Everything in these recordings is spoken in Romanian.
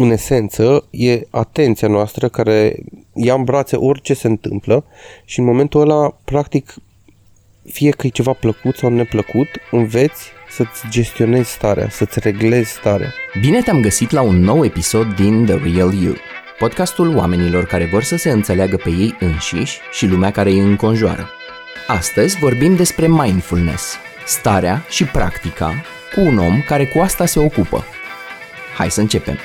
în esență, e atenția noastră care ia în brațe orice se întâmplă și în momentul ăla, practic, fie că e ceva plăcut sau neplăcut, înveți să-ți gestionezi starea, să-ți reglezi starea. Bine te-am găsit la un nou episod din The Real You, podcastul oamenilor care vor să se înțeleagă pe ei înșiși și lumea care îi înconjoară. Astăzi vorbim despre mindfulness, starea și practica cu un om care cu asta se ocupă. Hai să începem!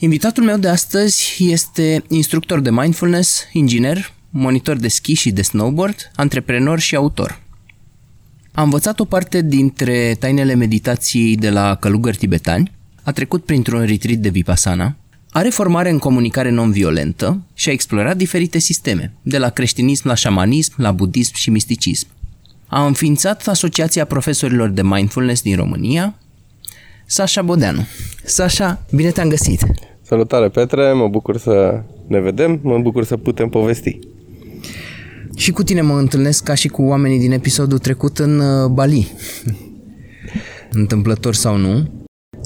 Invitatul meu de astăzi este instructor de mindfulness, inginer, monitor de ski și de snowboard, antreprenor și autor. A învățat o parte dintre tainele meditației de la călugări tibetani, a trecut printr-un retreat de vipassana, are formare în comunicare non-violentă și a explorat diferite sisteme, de la creștinism la șamanism, la budism și misticism. A înființat Asociația Profesorilor de Mindfulness din România, Sasha Bodeanu. Sasha, bine te-am găsit! Salutare, Petre, mă bucur să ne vedem, mă bucur să putem povesti. Și cu tine mă întâlnesc ca și cu oamenii din episodul trecut în uh, Bali. Întâmplător sau nu.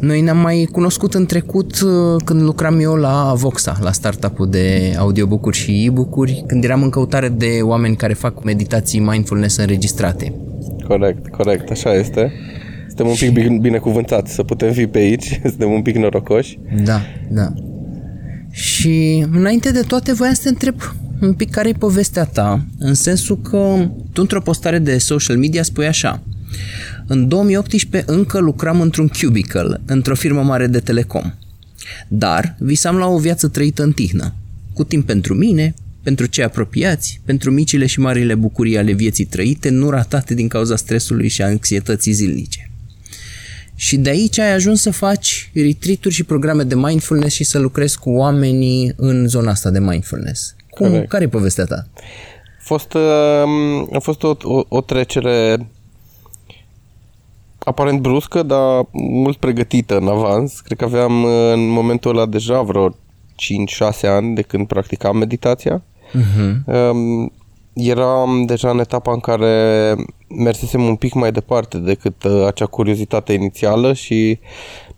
Noi ne-am mai cunoscut în trecut uh, când lucram eu la Voxa, la startup-ul de audiobook-uri și e-book-uri, când eram în căutare de oameni care fac meditații mindfulness înregistrate. Corect, corect, așa este. Suntem un pic și... binecuvântați să putem fi pe aici, suntem un pic norocoși. Da, da. Și înainte de toate voiam să te întreb un pic care e povestea ta, în sensul că tu într-o postare de social media spui așa În 2018 încă lucram într-un cubicle, într-o firmă mare de telecom. Dar visam la o viață trăită în tihnă, cu timp pentru mine, pentru cei apropiați, pentru micile și marile bucurii ale vieții trăite, nu ratate din cauza stresului și anxietății zilnice. Și de aici ai ajuns să faci retreat și programe de mindfulness și să lucrezi cu oamenii în zona asta de mindfulness. Cum, care e povestea ta? A fost, uh, a fost o, o, o trecere aparent bruscă, dar mult pregătită în avans. Cred că aveam uh, în momentul ăla deja vreo 5-6 ani de când practicam meditația. Uh-huh. Um, eram deja în etapa în care mersesem un pic mai departe decât uh, acea curiozitate inițială și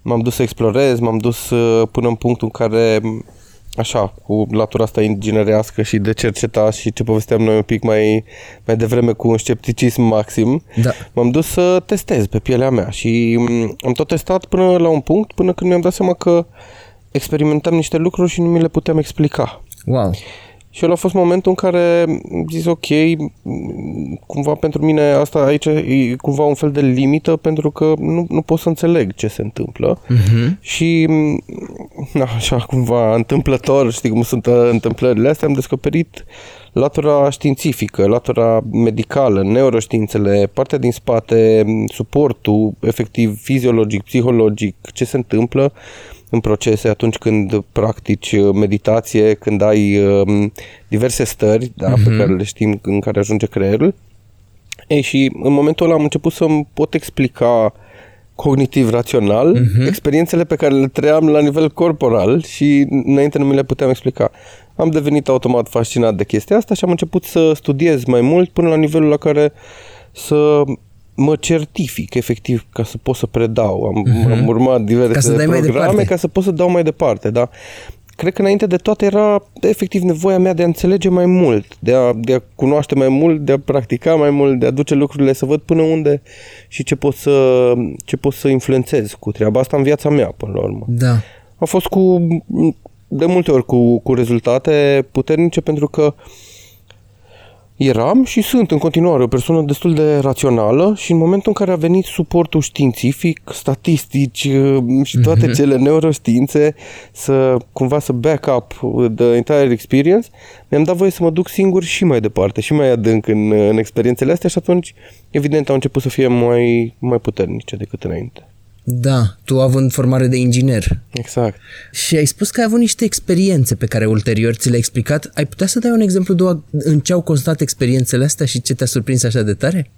m-am dus să explorez, m-am dus uh, până în punctul în care așa, cu latura asta inginerească și de cercetat și ce povesteam noi un pic mai, mai devreme cu un scepticism maxim, da. m-am dus să testez pe pielea mea și mm, am tot testat până la un punct, până când mi-am dat seama că experimentam niște lucruri și nu mi le puteam explica. Wow. Și ăla a fost momentul în care zis ok, cumva pentru mine asta aici e cumva un fel de limită pentru că nu, nu pot să înțeleg ce se întâmplă uh-huh. și na, așa cumva întâmplător, știi cum sunt întâmplările astea, am descoperit latura științifică, latura medicală, neuroștiințele, partea din spate, suportul efectiv fiziologic, psihologic, ce se întâmplă în procese atunci când practici uh, meditație, când ai um, diverse stări da, uh-huh. pe mhm. care le știm în care ajunge creierul. Ei, și în momentul ăla am început să-mi pot explica cognitiv rațional uh-huh. experiențele pe care le trăiam la nivel corporal și înainte nu mi le puteam explica. Am devenit automat fascinat de chestia asta și am început să studiez mai mult până la nivelul la care să mă certific efectiv ca să pot să predau. Am, uh-huh. am urmat diverse ca să programe ca să pot să dau mai departe, da. Cred că înainte de toate era efectiv nevoia mea de a înțelege mai mult, de a, de a cunoaște mai mult, de a practica mai mult, de a duce lucrurile să văd până unde și ce pot să, ce pot să influențez cu treaba asta în viața mea până la urmă. Da. A fost cu de multe ori cu, cu rezultate puternice pentru că uh, Eram și sunt în continuare o persoană destul de rațională și în momentul în care a venit suportul științific, statistici uh, și toate uh-huh. cele neuroștiințe să cumva să back up the entire experience, mi-am dat voie să mă duc singur și mai departe și mai adânc în, în experiențele astea și atunci evident au început să fie mai, mai puternice decât înainte. Da, tu având formare de inginer. Exact. Și ai spus că ai avut niște experiențe pe care ulterior ți le-ai explicat. Ai putea să dai un exemplu de în ce au constat experiențele astea și ce te-a surprins așa de tare?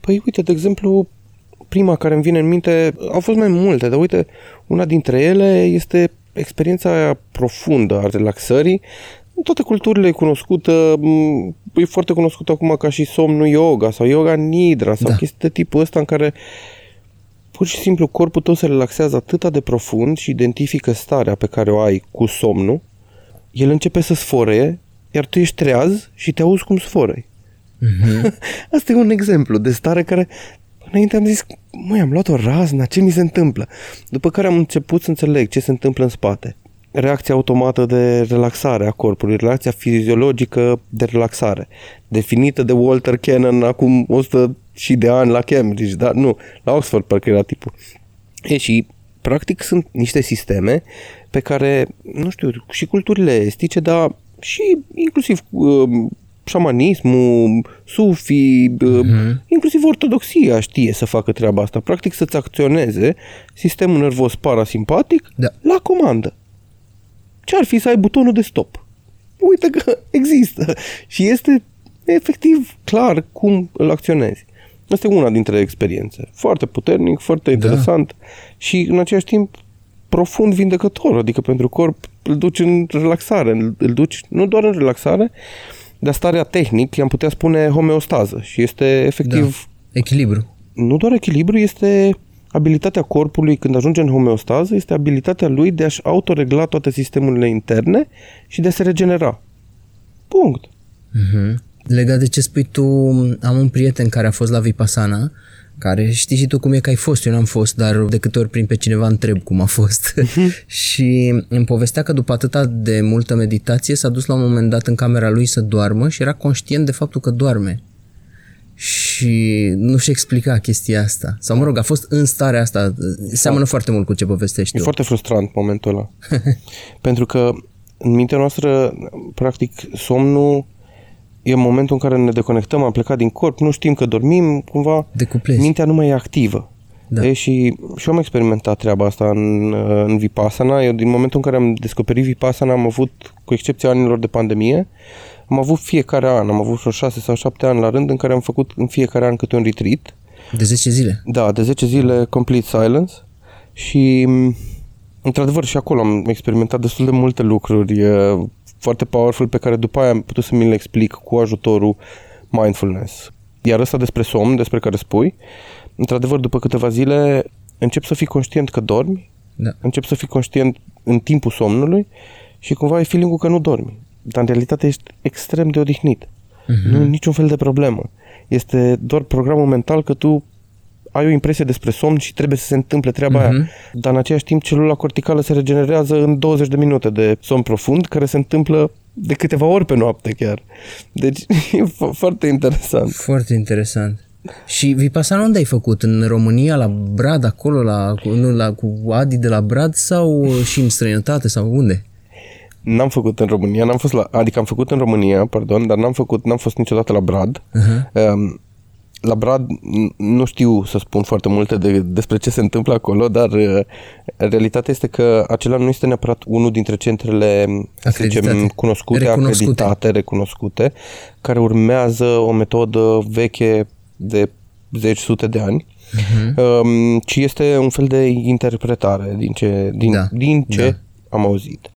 Păi uite, de exemplu, prima care îmi vine în minte, au fost mai multe, dar uite, una dintre ele este experiența aia profundă a relaxării. În toate culturile e cunoscută, m, e foarte cunoscută acum ca și somnul yoga sau yoga nidra sau Da. chestii de tipul ăsta în care pur și simplu corpul tău se relaxează atât de profund și identifică starea pe care o ai cu somnul, el începe să sfore, iar tu ești treaz și te auzi cum sforăi. Asta e un exemplu de stare care înainte am zis, măi, am luat o razna, ce mi se întâmplă? După care am început să înțeleg ce se întâmplă în spate. Reacția automată de relaxare a corpului, reacția fiziologică de relaxare, definită de Walter Cannon acum 100 și de ani la Cambridge, dar nu, la Oxford parcă era tipul. E și practic sunt niște sisteme pe care, nu știu, și culturile estice, dar și inclusiv uh, șamanismul, sufi, uh, inclusiv ortodoxia știe să facă treaba asta. Practic să-ți acționeze sistemul nervos parasimpatic Da. la comandă. Ce ar fi să ai butonul de stop? Uite că există și este efectiv clar cum îl acționezi. Asta e una dintre experiențe. Foarte puternic, foarte interesant și în același timp profund vindecător, adică pentru corp îl duci în relaxare, îl, îl duci nu doar în relaxare, dar starea tehnic, i-am putea spune homeostază și este efectiv Echilibru. nu doar echilibru, este abilitatea corpului când ajunge în homeostază, este abilitatea lui de a-și autoregla toate sistemurile interne și de a se regenera. Punct. Mhm. Legat de ce spui tu, am un prieten care a fost la Vipassana, care știi și tu cum e că ai fost, eu n-am fost, dar de câte ori prin pe cineva întreb cum a fost. și îmi povestea că după atâta de multă meditație s-a dus la un moment dat în camera lui să doarmă și era conștient de faptul că doarme. Și nu și explica chestia asta. Sau mă rog, a fost în starea asta. Seamănă foarte mult cu ce povestești E tu. foarte frustrant momentul ăla. Pentru că în mintea noastră, practic, somnul e momentul în care ne deconectăm, am plecat din corp, nu știm că dormim, cumva Decuplezi. mintea nu mai e activă. Da. E, și, și eu am experimentat treaba asta în, în Vipassana. Eu din momentul în care am descoperit Vipassana am avut, cu excepția anilor de pandemie, am avut fiecare an, am avut vreo șase sau șapte ani la rând în care am făcut în fiecare an câte un retreat. De 10 zile. Da, de 10 zile complete silence și m, într-adevăr și acolo am experimentat destul de multe lucruri e, foarte powerful pe care după aia am putut să mi le explic cu ajutorul mindfulness. Iar ăsta despre somn, despre care spui, într-adevăr după câteva zile încep să fii conștient că dormi, Da. încep să fii conștient în timpul somnului și cumva ai feeling că nu dormi. Dar în realitate ești extrem de odihnit. Mhm. Nu e niciun fel de problemă. Este doar programul mental că tu ai o impresie despre somn și trebuie să se întâmple treaba Mhm. aia. Dar în același timp celula corticală se regenerează în 20 de minute de somn profund, care se întâmplă de câteva ori pe noapte chiar. Deci e fo- foarte interesant. Foarte interesant. Și Vipassana unde ai făcut? În România, la Brad, acolo, la, cu, nu, la, cu Adi de la Brad sau și în străinătate sau unde? N-am făcut în România, n-am fost la, adică am făcut în România, pardon, dar n-am făcut, n-am fost niciodată la Brad. Uh-huh. Um, la Brad n- nu știu să spun foarte multe de, despre ce se întâmplă acolo, dar uh, realitatea este că acela nu este neapărat unul dintre centrele să zicem, Acreditate. cunoscute, Recunoscute. acreditate, recunoscute, care urmează o metodă veche de zeci, sute de ani, uh-huh. um, ci este un fel de interpretare din ce, din, Da, din ce da. am auzit.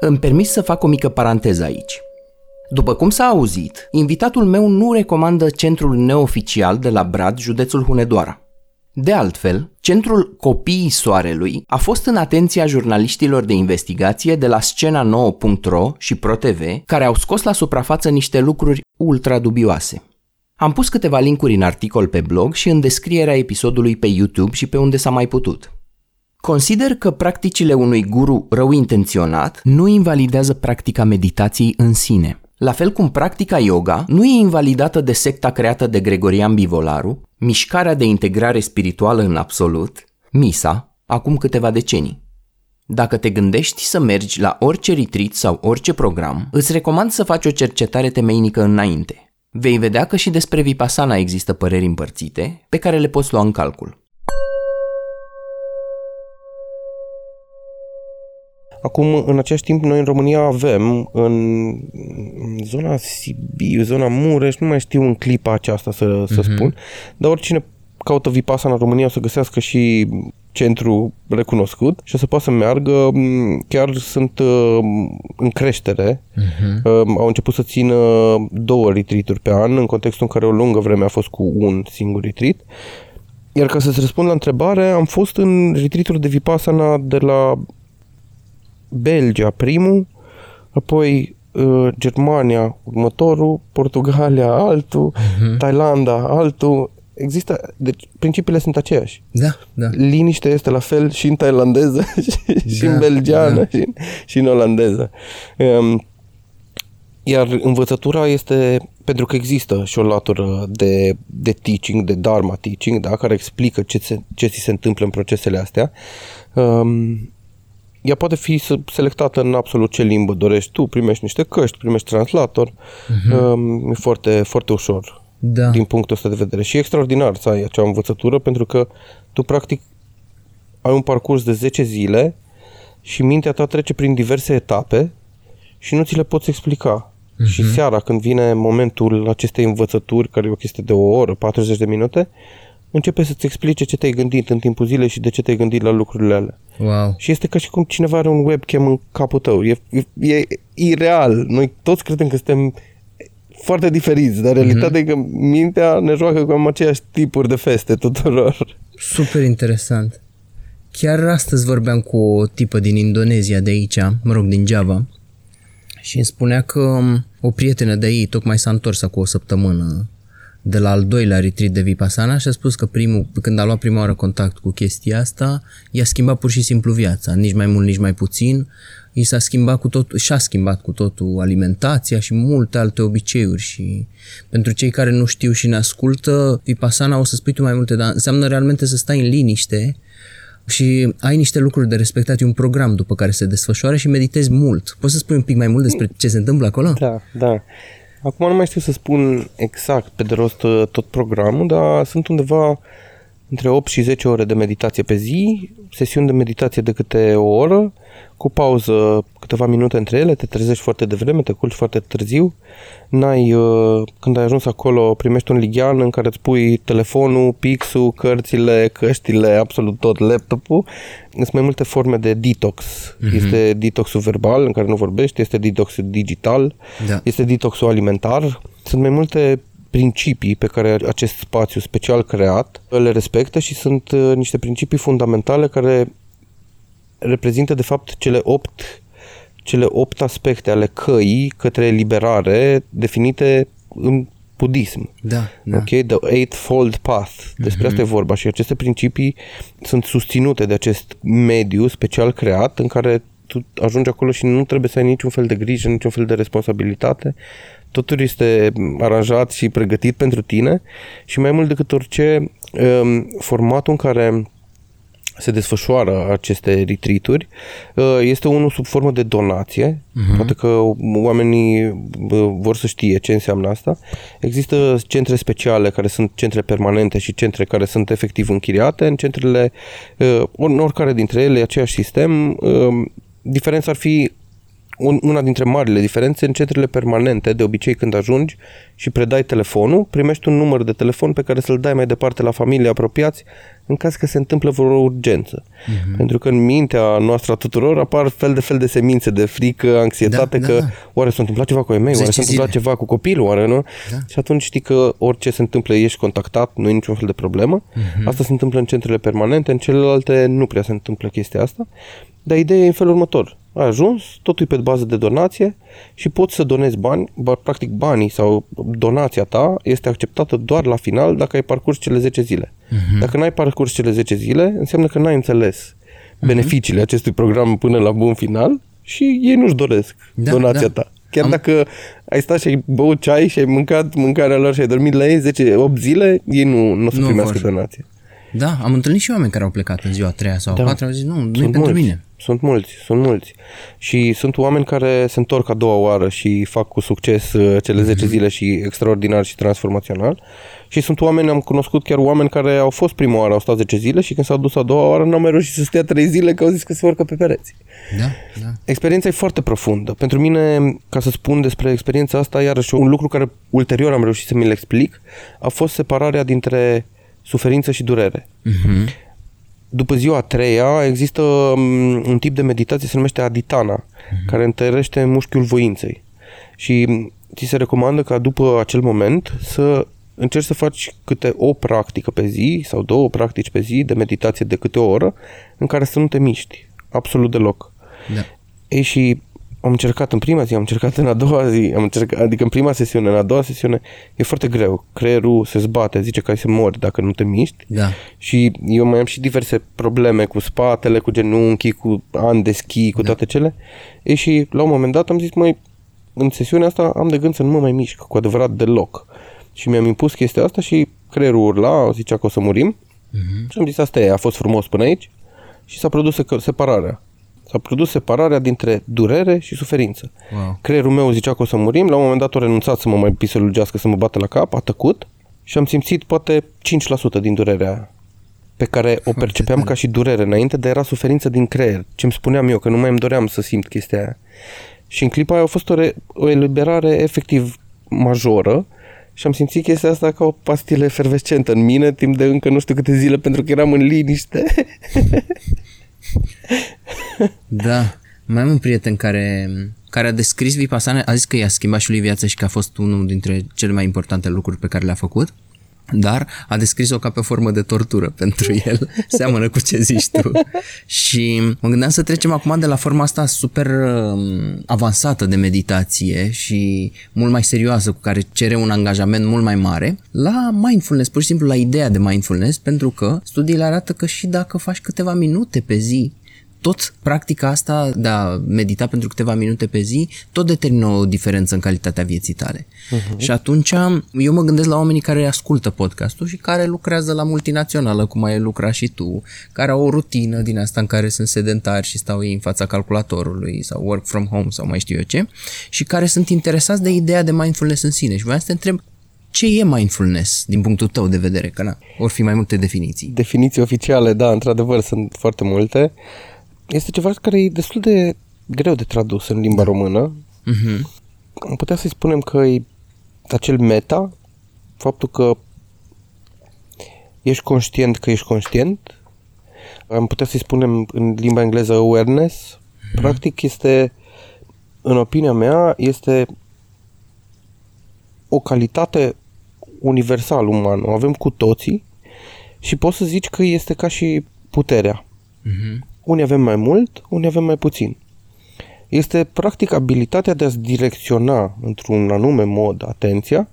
Îmi permis să fac o mică paranteză aici. După cum s-a auzit, invitatul meu nu recomandă centrul neoficial de la Brad, județul Hunedoara. De altfel, centrul Copiii Soarelui a fost în atenția jurnaliștilor de investigație de la scena 9.ro și ProTV, care au scos la suprafață niște lucruri ultra dubioase. Am pus câteva linkuri în articol pe blog și în descrierea episodului pe YouTube și pe unde s-a mai putut. Consider că practicile unui guru rău intenționat nu invalidează practica meditației în sine. La fel cum practica yoga nu e invalidată de secta creată de Gregorian Bivolaru, mișcarea de integrare spirituală în absolut, MISA, acum câteva decenii. Dacă te gândești să mergi la orice retreat sau orice program, îți recomand să faci o cercetare temeinică înainte. Vei vedea că și despre Vipassana există păreri împărțite, pe care le poți lua în calcul. Acum, în același timp, noi în România avem în zona Sibiu, zona Mureș, nu mai știu în clipa aceasta să, să uh-huh. spun, dar oricine caută Vipassana în România o să găsească și centru recunoscut și o să poată să meargă. Chiar sunt uh, în creștere. Uh-huh. Au început să țină două retreat pe an, în contextul în care o lungă vreme a fost cu un singur retreat. Iar ca să-ți răspund la întrebare, am fost în retreat de Vipassana de la Belgia primul, apoi uh, Germania următorul, Portugalia altul, uh-huh. Thailanda altul. Există, deci principiile sunt aceeași. Da, da. Liniște este la fel și în tailandeză și, și da, în belgiană da. și, și în olandeză. Um, iar învățătura este, pentru că există și o latură de, de teaching, de dharma teaching, da, care explică ce, se, ce ți se întâmplă în procesele astea. Um, ea poate fi selectată în absolut ce limbă dorești tu, primești niște căști, primești translator, uh-huh. um, e foarte, foarte ușor da. din punctul ăsta de vedere. Și e extraordinar să ai acea învățătură pentru că tu practic ai un parcurs de 10 zile și mintea ta trece prin diverse etape și nu ți le poți explica. Uh-huh. Și seara când vine momentul acestei învățături, care e o chestie de o oră, 40 de minute, începe să-ți explice ce te-ai gândit în timpul zilei și de ce te-ai gândit la lucrurile alea. Wow. Și este ca și cum cineva are un webcam în capul tău. E, e, e ireal. Noi toți credem că suntem foarte diferiți, dar realitatea mm-hmm. e că mintea ne joacă cu aceiași tipuri de feste tuturor. Super interesant. Chiar astăzi vorbeam cu o tipă din Indonezia de aici, mă rog, din Java, și îmi spunea că um, o prietenă de ei tocmai s-a întors cu o săptămână de la al doilea retreat de Vipassana și a spus că primul, când a luat prima oară contact cu chestia asta, i-a schimbat pur și simplu viața, nici mai mult, nici mai puțin. I s-a schimbat cu tot, și-a schimbat cu totul alimentația și multe alte obiceiuri și pentru cei care nu știu și ne ascultă, Vipassana o să spui tu mai multe, dar înseamnă realmente să stai în liniște și ai niște lucruri de respectat, e un program după care se desfășoară și meditezi mult. Poți să spui un pic mai mult despre ce se întâmplă acolo? Da, da. Acum nu mai știu să spun exact pe de rost uh, tot programul, dar sunt undeva între 8 și 10 ore de meditație pe zi, sesiuni de meditație de câte o oră, cu pauză câteva minute între ele, te trezești foarte devreme, te culci foarte târziu, n-ai, uh, când ai ajuns acolo, primești un lighean în care îți pui telefonul, pixul, cărțile, căștile, absolut tot, laptopul. Sunt mai multe forme de detox. Mm-hmm. Este detoxul verbal, în care nu vorbești, este detoxul digital, da. este detoxul alimentar. Sunt mai multe principii pe care acest spațiu special creat le respectă și sunt uh, niște principii fundamentale care reprezintă de fapt cele opt, cele opt aspecte ale căii către liberare definite în budism. Da, da. Ok? The Eightfold Path. Despre mm-hmm. asta e vorba și aceste principii sunt susținute de acest mediu special creat în care tu ajungi acolo și nu trebuie să ai niciun fel de grijă, niciun fel de responsabilitate. Totul este aranjat și pregătit pentru tine și mai mult decât orice, um, formatul în care se desfășoară aceste retreat uh, este unul sub formă de donație. Uh-huh. Poate că oamenii uh, vor să știe ce înseamnă asta. Există centre speciale care sunt centre permanente și centre care sunt efectiv închiriate. În centrele, uh, în oricare dintre ele, aceeași sistem. Diferența ar fi una dintre marile diferențe în centrele permanente, de obicei când ajungi și predai telefonul, primești un număr de telefon pe care să-l dai mai departe la familie apropiați în caz că se întâmplă vreo urgență. Uh-huh. Pentru că în mintea noastră a tuturor apar fel de fel de semințe de frică, anxietate, da, că da. oare s-a întâmplat ceva cu ei mei, oare s-a întâmplat zile. ceva cu copilul, oare nu? Da. Și atunci știi că orice se întâmplă, ești contactat, nu e niciun fel de problemă. Uh-huh. Asta se întâmplă în centrele permanente, în celelalte nu prea se întâmplă chestia asta. Dar ideea e în felul următor. Ai ajuns, totul e pe bază de donație și poți să donezi bani, practic banii sau donația ta este acceptată doar la final dacă ai parcurs cele 10 zile. Uh-huh. Dacă n-ai parcurs cele 10 zile, înseamnă că n-ai înțeles uh-huh. beneficiile acestui program până la bun final și ei nu-și doresc da, donația da. ta. Chiar Am... dacă ai stat și ai băut ceai și ai mâncat mâncarea lor și ai dormit la ei 10, 8 zile, ei nu, nu o să nu primească vor. donație. Da, am întâlnit și oameni care au plecat în ziua a treia sau a da. patra, au zis, nu, nu e pentru mulți. mine. Sunt mulți, sunt mulți. Și sunt oameni care se întorc a doua oară și fac cu succes uh, cele 10 zile și extraordinar și transformațional. Și sunt oameni, am cunoscut chiar oameni care au fost prima oară, au stat 10 zile și când s-au dus a doua oară n-au mai reușit să stea 3 zile că au zis că se urcă pe pereți. Da, da. Experiența e foarte profundă. Pentru mine, ca să spun despre experiența asta, iarăși un lucru care ulterior am reușit să mi-l explic, a fost separarea dintre suferință și durere. Uh-huh. După ziua a treia există mm, un tip de meditație, se numește aditana, uh-huh. care întărește mușchiul voinței. Și mm, ți se recomandă ca după acel moment să încerci să faci câte o practică pe zi sau două practici pe zi de meditație de câte o oră în care să nu te miști absolut deloc. Da. Ei și am încercat în prima zi, am încercat în a doua zi, am încercat, adică în prima sesiune, în a doua sesiune, e foarte greu. Creierul se zbate, zice că ai să mori dacă nu te miști. Da. Și eu mai am și diverse probleme cu spatele, cu genunchii, cu ani de schi, cu da. toate cele. Ei și la un moment dat am zis, măi, în sesiunea asta am de gând să nu mă mai mișc cu adevărat deloc. Și mi-am impus chestia asta și creierul urla, zicea că o să murim. Uh-huh. Și am zis, asta e, a fost frumos până aici. Și s-a produs separarea. S-a produs separarea dintre durere și suferință. Wow. Creierul meu zicea că o să murim, la un moment dat a renunțat să mă mai piselugească, să mă bată la cap, a tăcut și am simțit poate 5% din durerea aia pe care o percepeam tare. ca și durere înainte, dar era suferință din creier. Ce îmi spuneam eu, că nu mai îmi doream să simt chestia aia. Și în clipa aia a fost o, re- o eliberare efectiv majoră și am simțit chestia asta ca o pastilă efervescentă în mine timp de încă nu știu câte zile pentru că eram în liniște. Da. Mai am un prieten care, care a descris Vipassana, a zis că i-a schimbat și lui viața și că a fost unul dintre cele mai importante lucruri pe care le-a făcut, dar a descris-o ca pe formă de tortură pentru el. Seamănă cu ce zici tu. și mă gândeam să trecem acum de la forma asta super um, avansată de meditație și mult mai serioasă, cu care cere un angajament mult mai mare, la mindfulness, pur și simplu la ideea de mindfulness, pentru că studiile arată că și dacă faci câteva minute pe zi tot practica asta de a medita pentru câteva minute pe zi, tot determină o diferență în calitatea vieții tale. Uh-huh. Și atunci eu mă gândesc la oamenii care ascultă podcastul și care lucrează la multinațională, cum ai lucrat și tu, care au o rutină din asta în care sunt sedentari și stau ei în fața calculatorului sau work from home sau mai știu eu ce, și care sunt interesați de ideea de mindfulness în sine. Și voiam să te întreb ce e mindfulness din punctul tău de vedere? Că na, or fi mai multe definiții. Definiții oficiale, da, într-adevăr, sunt foarte multe. Este ceva care e destul de greu de tradus în limba română. Uh-huh. Am putea să-i spunem că e acel meta, faptul că ești conștient că ești conștient. Am putea să-i spunem în limba engleză awareness. Practic este, în opinia mea, este o calitate universal umană. O avem cu toții și poți să zici că este ca și puterea. Uh-huh. Unii avem mai mult, unii avem mai puțin. Este practic abilitatea de a-ți direcționa într-un anume mod atenția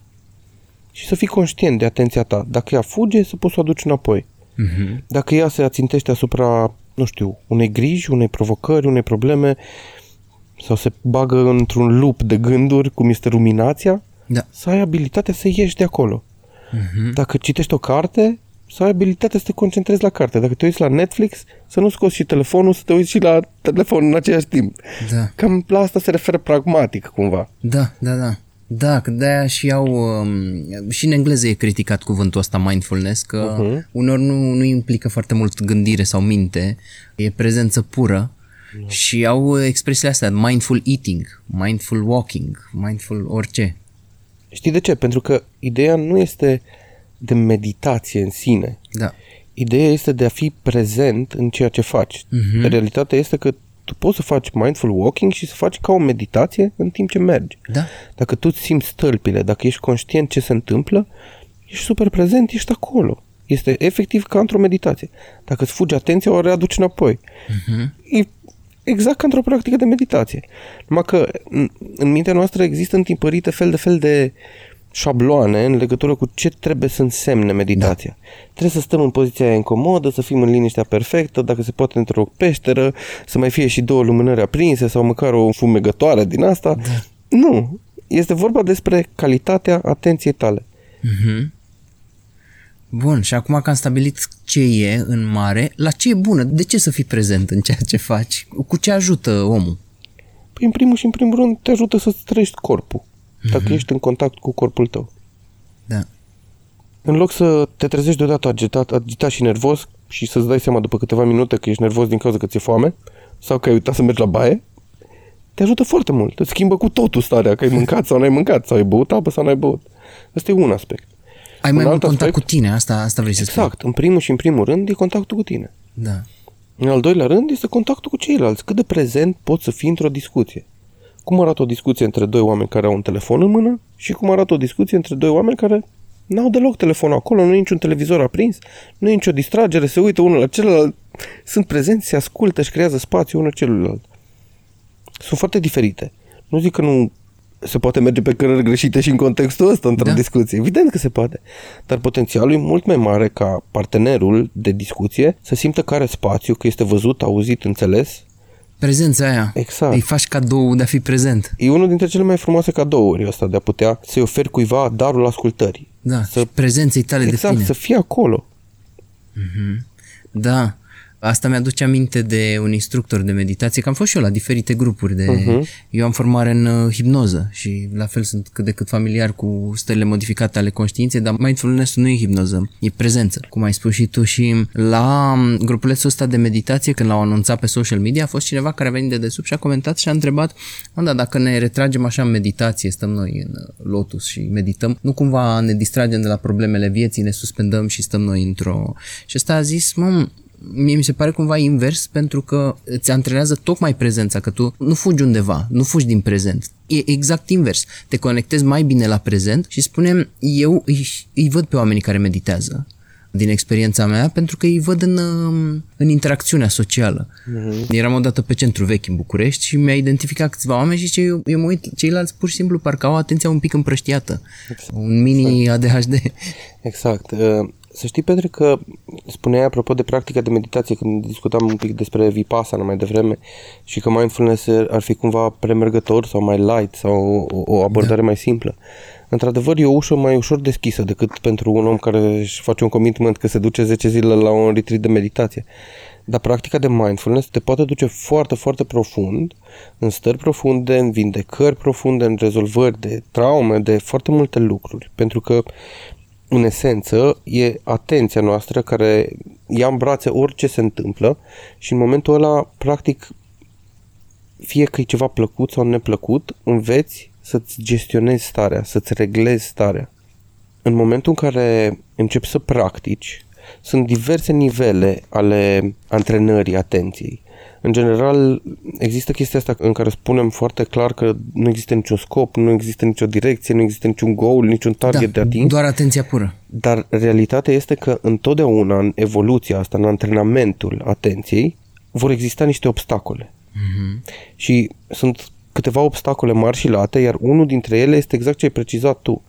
și să fii conștient de atenția ta. Dacă ea fuge, să poți să o aduci înapoi. Uh-huh. Dacă ea se ațintește asupra, nu știu, unei griji, unei provocări, unei probleme sau se bagă într-un lup de gânduri, cum este ruminația, Da. să ai abilitatea să ieși de acolo. Uh-huh. Dacă citești o carte, să ai abilitatea să te concentrezi la carte. Dacă te uiți la Netflix, să nu scoți și telefonul, să te uiți și la telefon în același timp. Da. Cam la asta se referă pragmatic, cumva. Da, da, da. Da, că de-aia și au, um, și în engleză e criticat cuvântul ăsta mindfulness, că uh-huh. uneori nu, nu implică foarte mult gândire sau minte, e prezență pură uh-huh. și au expresiile astea, mindful eating, mindful walking, mindful orice. Știi de ce? Pentru că ideea nu este de meditație în sine. Da. Ideea este de a fi prezent în ceea ce faci. Mhm. Realitatea este că tu poți să faci mindful walking și să faci ca o meditație în timp ce mergi. Da. Dacă tu îți simți stâlpile, dacă ești conștient ce se întâmplă, ești super prezent, ești acolo. Este efectiv ca într-o meditație. Dacă îți fugi atenția, o readuci înapoi. Uh-huh. E exact ca într-o practică de meditație. Numai că în, în mintea noastră există întipărite fel de fel de șabloane în legătură cu ce trebuie să însemne meditația. Da. Trebuie să stăm în poziția aia incomodă, să fim în liniștea perfectă, dacă se poate într-o peșteră, să mai fie și două lumânări aprinse sau măcar o fumegătoare din asta. Da. Nu. Este vorba despre calitatea atenției tale. Uh-huh. Bun, și acum că am stabilit ce e în mare, la ce e bună? De ce să fii prezent în ceea ce faci? Cu ce ajută omul? Păi în primul și în primul rând te ajută să-ți trăiești corpul. Dacă mm-hmm. ești în contact cu corpul tău. Da. În loc să te trezești deodată agitat, agitat și nervos și să-ți dai seama după câteva minute că ești nervos din cauza că ți-e foame sau că ai uitat să mergi la baie, te ajută foarte mult. Îți schimbă cu totul starea, că ai mâncat sau n-ai mâncat, sau ai băut apă sau n-ai băut. Ăsta e un aspect. Ai mai Un mult alt contact aspect- cu tine, asta, asta vrei să spui. Exact. În primul și în primul rând e contactul cu tine. Da. În al doilea rând este contactul cu ceilalți. Cât de prezent poți să fii într-o discuție. Cum arată o discuție între doi oameni care au un telefon în mână și cum arată o discuție între doi oameni care n-au deloc telefonul acolo, nu e niciun televizor aprins, nu e nicio distragere, se uită unul la celălalt, sunt prezenți, se ascultă și creează spațiu unul celuilalt. Sunt foarte diferite. Nu zic că nu se poate merge pe cărări greșite și în contextul ăsta într-o Da. discuție. Evident că se poate. Dar potențialul e mult mai mare ca partenerul de discuție să simtă că are spațiu, că este văzut, auzit, înțeles. Prezența aia. Exact. Îi faci cadou de a fi prezent. E unul dintre cele mai frumoase cadouri ăsta de a putea să-i oferi cuiva darul ascultării. Da, Să- și prezenței tale de Exact, pline. să fie acolo. Da. Asta mi-aduce aminte de un instructor de meditație, că am fost și eu la diferite grupuri de... Mhm. Eu am formare în uh, hipnoză și la fel sunt cât de cât familiar cu stările modificate ale conștiinței, dar mindfulness nu e hipnoză, e prezență, cum ai spus și tu. Și la um, grupulețul ăsta de meditație, când l-au anunțat pe social media, a fost cineva care a venit de desubt și a comentat și a întrebat, "Mă, da, dacă ne retragem așa în meditație, stăm noi în uh, lotus și medităm, nu cumva ne distragem de la problemele vieții, ne suspendăm și stăm noi într-o... Și ăsta a zis, mă, mie mi se pare cumva invers pentru că îți antrenează tocmai prezența, că tu nu fugi undeva, nu fugi din prezent. E exact invers. Te conectezi mai bine la prezent și spunem, eu îi, îi văd pe oamenii care meditează din experiența mea, pentru că îi văd în, um, în interacțiunea socială. Uh-huh. Eram odată pe centru vechi în București și mi-a identificat câțiva oameni și ce eu, eu mă uit, ceilalți pur și simplu parcă au atenția un pic împrăștiată. Exact. Un mini ADHD. Exact. Uh, Să știi, Petre, că spuneai apropo de practica de meditație când discutam un pic despre Vipassana mai devreme și că mindfulness ar fi cumva premergător sau mai light sau o, o abordare da. mai simplă. Într-adevăr, e o ușă mai ușor deschisă decât pentru un om care își face un commitment că se duce 10 zile la un retreat de meditație. Dar practica de mindfulness te poate duce foarte, foarte profund, în stări profunde, în vindecări profunde, în rezolvări de traume, de foarte multe lucruri. Pentru că, în esență, e atenția noastră care ia în brațe orice se întâmplă și în momentul ăla, practic, fie că e ceva plăcut sau neplăcut, înveți să-ți gestionezi starea, să-ți reglezi starea. În momentul în care începi să practici, sunt diverse nivele ale antrenării atenției. În general, există chestia asta în care spunem foarte clar că nu există niciun scop, nu există nicio direcție, nu există niciun goal, niciun target de atins. doar atenția pură. Dar realitatea este că întotdeauna în evoluția asta, în antrenamentul atenției, vor exista niște obstacole. Mm-hmm. Și sunt câteva obstacole mari și late, iar unul dintre ele este exact ce ai precizat tu.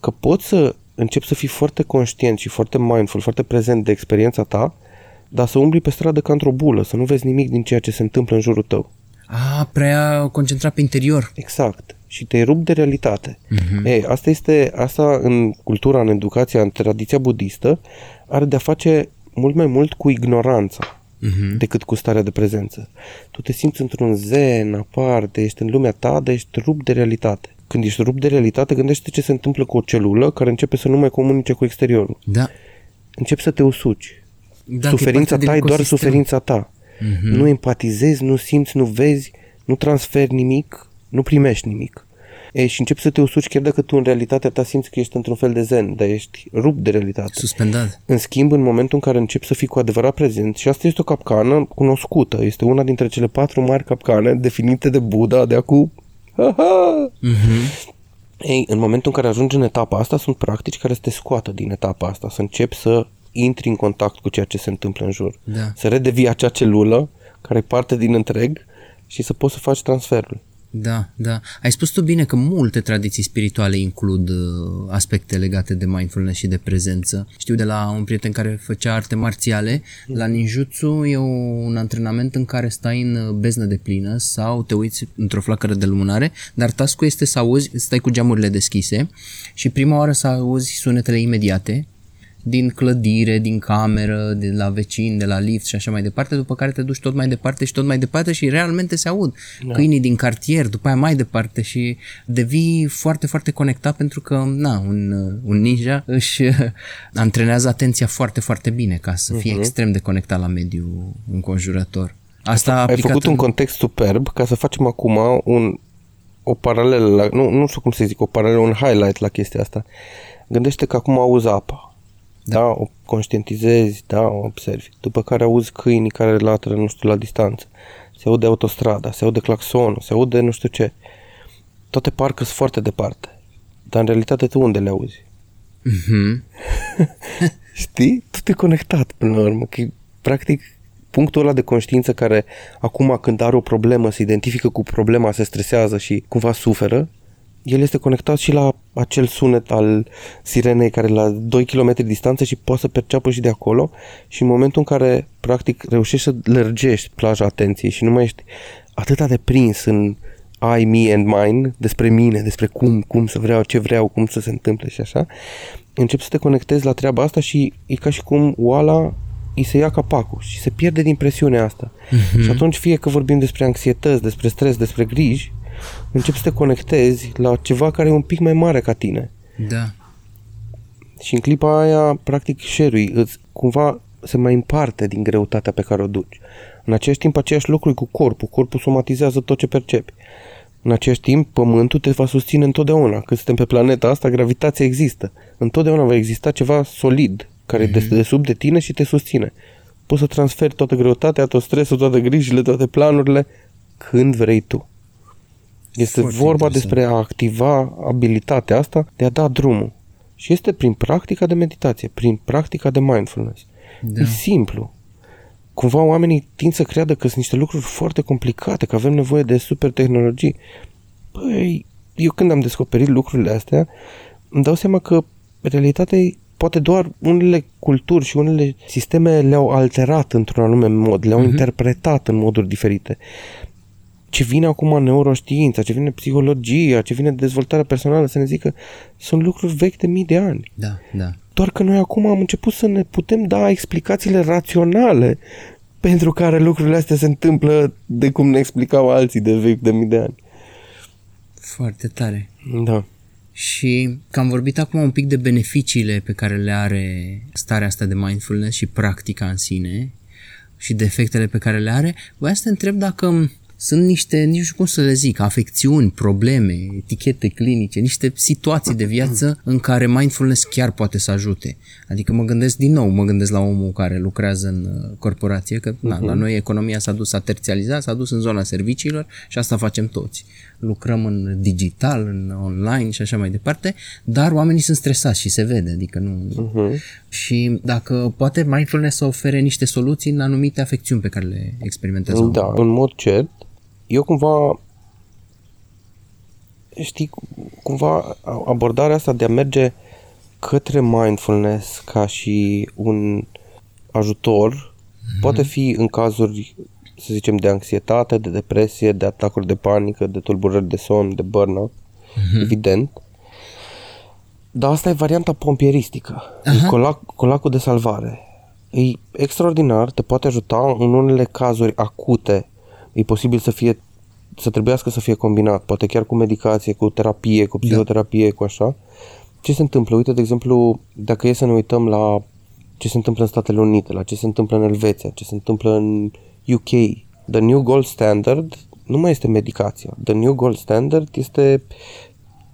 Că poți să începi să fii foarte conștient și foarte mindful, foarte prezent de experiența ta, dar să umbli pe stradă ca într-o bulă, să nu vezi nimic din ceea ce se întâmplă în jurul tău. A, prea concentrat pe interior. Exact. Și te rup de realitate. Uh-huh. Ei, asta este, asta în cultura, în educația, în tradiția budistă, are de-a face mult mai mult cu ignoranța uh-huh. decât cu starea de prezență. Tu te simți într-un zen aparte, ești în lumea ta, dar ești rupt de realitate. Când ești rupt de realitate, gândește ce se întâmplă cu o celulă care începe să nu mai comunice cu exteriorul. Da. Începi să te usuci. Da, că e suferința parte ta din e doar ecosistem. suferința ta. Mm-hmm. Nu empatizezi, nu simți, nu vezi, nu transferi nimic, nu primești nimic. E, și începi să te usuci chiar dacă tu în realitatea ta simți că ești într-un fel de zen, dar ești rupt de realitate. Suspendat. În schimb, în momentul în care începi să fii cu adevărat prezent, și asta este o capcană cunoscută, este una dintre cele patru mari capcane definite de Buddha de acum. Ha-ha! Mm-hmm. Ei, în momentul în care ajungi în etapa asta, sunt practici care să te scoată din etapa asta, să începi să intri în contact cu ceea ce se întâmplă în jur. Da. Să redevii acea celulă care e parte din întreg și să poți să faci transferul. Da, da. Ai spus tu bine că multe tradiții spirituale includ uh, aspecte legate de mindfulness și de prezență. Știu de la un prieten care făcea arte marțiale, la ninjutsu e un antrenament în care stai în uh, beznă de plină sau te uiți într-o flacără de lumânare, dar task este să auzi, stai cu geamurile deschise și prima oară să auzi sunetele imediate, din clădire, din cameră, de la vecin, de la lift și așa mai departe, după care te duci tot mai departe și tot mai departe și realmente se aud da. câinii din cartier, după aia mai departe și devii foarte, foarte conectat pentru că, na, un, un ninja își antrenează atenția foarte, foarte bine ca să fie uh-huh. extrem de conectat la mediul înconjurător. Asta Ai făcut în... un context superb ca să facem acum un, o paralelă, la, nu, nu știu cum să zic, o paralelă, un highlight la chestia asta. Gândește că acum auzi apa. Da. da, o conștientizezi, da, o observi. După care auzi câinii care latră, nu știu, la distanță. Se aude autostrada, se aude claxonul, se aude nu știu ce. Toate parcă sunt foarte departe. Dar în realitate tu unde le auzi? Mm-hmm. Știi? Tu e conectat până la urmă. Că, practic, punctul ăla de conștiință care acum când are o problemă se identifică cu problema, se stresează și cumva suferă, el este conectat și la acel sunet al sirenei care la 2 km distanță și poate să perceapă și de acolo și în momentul în care practic reușești să lărgești plaja atenției și nu mai ești atât de prins în I, me and mine, despre mine, despre cum, cum să vreau, ce vreau, cum să se întâmple și așa, începi să te conectezi la treaba asta și e ca și cum oala îi se ia capacul și se pierde din presiunea asta. Mm-hmm. Și atunci fie că vorbim despre anxietăți, despre stres, despre griji, începi să te conectezi la ceva care e un pic mai mare ca tine. Da. Și în clipa aia, practic, share îți cumva se mai împarte din greutatea pe care o duci. În același timp, aceeași lucru cu corpul. Corpul somatizează tot ce percepi. În același timp, pământul te va susține întotdeauna. Când suntem pe planeta asta, gravitația există. Întotdeauna va exista ceva solid care mm-hmm. e de sub de tine și te susține. Poți să transferi toată greutatea, tot stresul, toate grijile, toate planurile când vrei tu. Este Foarte vorba interesant. despre a activa abilitatea asta de a da drumul. Și este prin practica de meditație, prin practica de mindfulness. Da. E simplu. Cumva oamenii tind să creadă că sunt niște lucruri foarte complicate, că avem nevoie de super tehnologii. Păi, eu când am descoperit lucrurile astea, îmi dau seama că realitatea e poate doar unele culturi și unele sisteme le-au alterat într-un anume mod, le-au uh-huh. interpretat în moduri diferite. Ce vine acum în neuroștiința, ce vine psihologia, ce vine dezvoltarea personală, să ne zică, sunt lucruri vechi de mii de ani. Da, da. Doar că noi acum am început să ne putem da explicațiile raționale pentru care lucrurile astea se întâmplă de cum ne explicau alții de vechi de mii de ani. Foarte tare. Da. Și că am vorbit acum un pic de beneficiile pe care le are starea asta de mindfulness și practica în sine și de efectele pe care le are, voiam să te întreb dacă sunt niște, nici nu știu cum să le zic, afecțiuni, probleme, etichete clinice, niște situații de viață în care mindfulness chiar poate să ajute. Adică mă gândesc din nou, mă gândesc la omul care lucrează în uh, corporație, că na, la mhm. noi economia s-a dus, s-a terțializat, s-a dus în zona serviciilor și asta facem toți. Lucrăm în digital, în online și așa mai departe, dar oamenii sunt stresați și se vede, adică nu... Uh-huh. Și dacă poate mindfulness să ofere niște soluții în anumite afecțiuni pe care le experimentează. Da, în mod cert, eu cumva știi, cumva abordarea asta de a merge către mindfulness ca și un ajutor mm-hmm. poate fi în cazuri, să zicem, de anxietate, de depresie, de atacuri de panică, de tulburări de somn, de burnout, mm-hmm. evident. Dar asta e varianta pompieristică, uh-huh. e colac, colacul de salvare. E extraordinar, te poate ajuta în unele cazuri acute e posibil să fie să trebuiască să fie combinat, poate chiar cu medicație, cu terapie, cu da. psihoterapie, da. cu așa. Ce se întâmplă? Uite, de exemplu, dacă e să ne uităm la ce se întâmplă în Statele Unite, la ce se întâmplă în Elveția, ce se întâmplă în UK, the new gold standard nu mai este medicația. The new gold standard este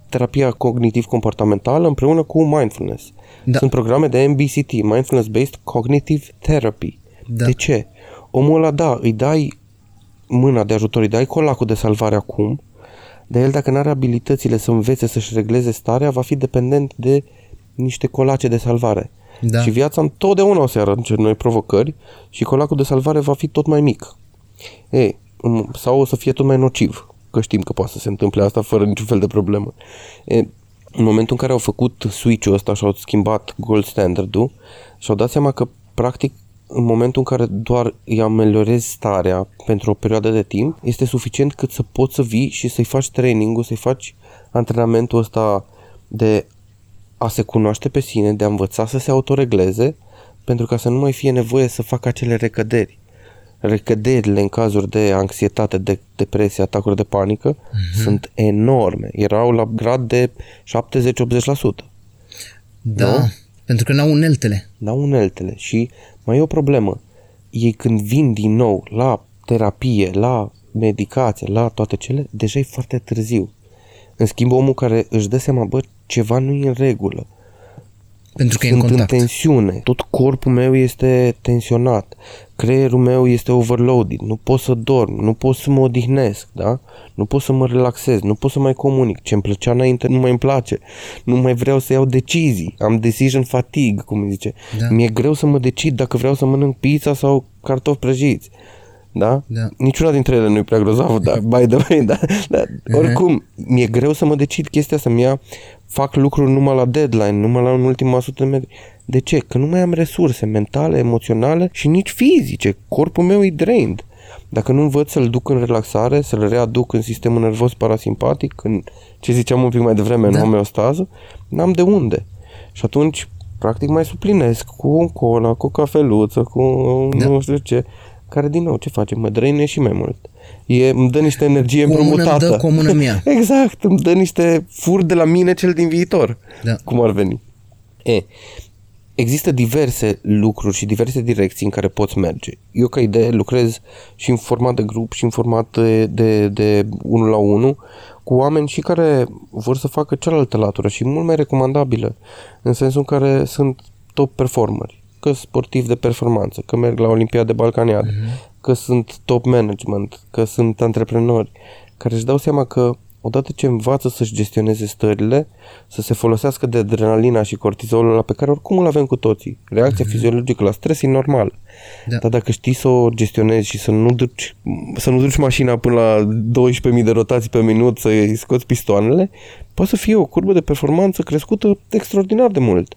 terapia cognitiv-comportamentală împreună cu mindfulness. Da. Sunt programe de MBCT, Mindfulness Based Cognitive Therapy. Da. De ce? Omul ăla, da, îi dai mâna de ajutor, îi dai colacul de salvare acum, de el dacă nu are abilitățile să învețe să-și regleze starea, va fi dependent de niște colace de salvare. Da. Și viața întotdeauna o să arănce noi provocări și colacul de salvare va fi tot mai mic. Ei, sau o să fie tot mai nociv, că știm că poate să se întâmple asta fără niciun fel de problemă. E, în momentul în care au făcut switch-ul ăsta și au schimbat gold standard-ul și-au dat seama că practic în momentul în care doar îi ameliorezi starea pentru o perioadă de timp, este suficient cât să poți să vii și să-i faci training-ul, să-i faci antrenamentul ăsta de a se cunoaște pe sine, de a învăța să se autoregleze, pentru ca să nu mai fie nevoie să facă acele recăderi. Recăderile în cazuri de anxietate, de depresie, atacuri de panică mm-hmm. sunt enorme. Erau la grad de 70-80%. Da, nu? Pentru că n-au uneltele. N-au uneltele și mai e o problemă. Ei când vin din nou la terapie, la medicație, la toate cele, deja e foarte târziu. În schimb, omul care își dă seama, bă, ceva nu e în regulă. Pentru că Sunt e în contact. în tensiune. Tot corpul meu este tensionat. Creierul meu este overloaded. Nu pot să dorm, nu pot să mă odihnesc, da? Nu pot să mă relaxez, nu pot să mai comunic. Ce îmi plăcea înainte nu mai îmi place. Nu mai vreau să iau decizii. Am decision fatigue, cum zice. Da. Mi-e greu să mă decid dacă vreau să mănânc pizza sau cartofi prăjiți. Da? Da. Niciuna dintre ele nu e prea grozavă, dar by the way, da, da. Oricum, mi-e greu să mă decid chestia asta, mi fac lucruri numai la deadline, numai la un ultima sută de metri. De ce? Că nu mai am resurse mentale, emoționale și nici fizice. Corpul meu e drained. Dacă nu învăț să-l duc în relaxare, să-l readuc în sistemul nervos parasimpatic, în ce ziceam un pic mai devreme, în Da. homeostază, n-am de unde. Și atunci, practic, mai suplinesc cu un cola, cu o cafeluță, cu Da. nu știu ce, care din nou ce face? Mă drăine și mai mult. E, îmi dă niște energie Cu o mână îmi împrumutată. dă, cu o mână îmi ia. exact, îmi dă niște fur de la mine cel din viitor. Da. Cum ar veni. E, există diverse lucruri și diverse direcții în care poți merge. Eu ca idee lucrez și în format de grup și în format de, de, de unul la unul cu oameni și care vor să facă cealaltă latură și mult mai recomandabilă în sensul în care sunt top performeri că sportivi de performanță, că merg la Olimpiade Balcaniade, mm-hmm. Că sunt top management, că sunt antreprenori, care își dau seama că odată ce învață să-și gestioneze stările, să se folosească de adrenalina și cortizolul ăla pe care oricum îl avem cu toții. Reacția mm-hmm. fiziologică la stres e normal. Da. Dar dacă știi să o gestionezi și să nu duci, să nu duci mașina până la 12.000 de rotații pe minut, să-i scoți pistoanele, poate să fie o curbă de performanță crescută extraordinar de mult.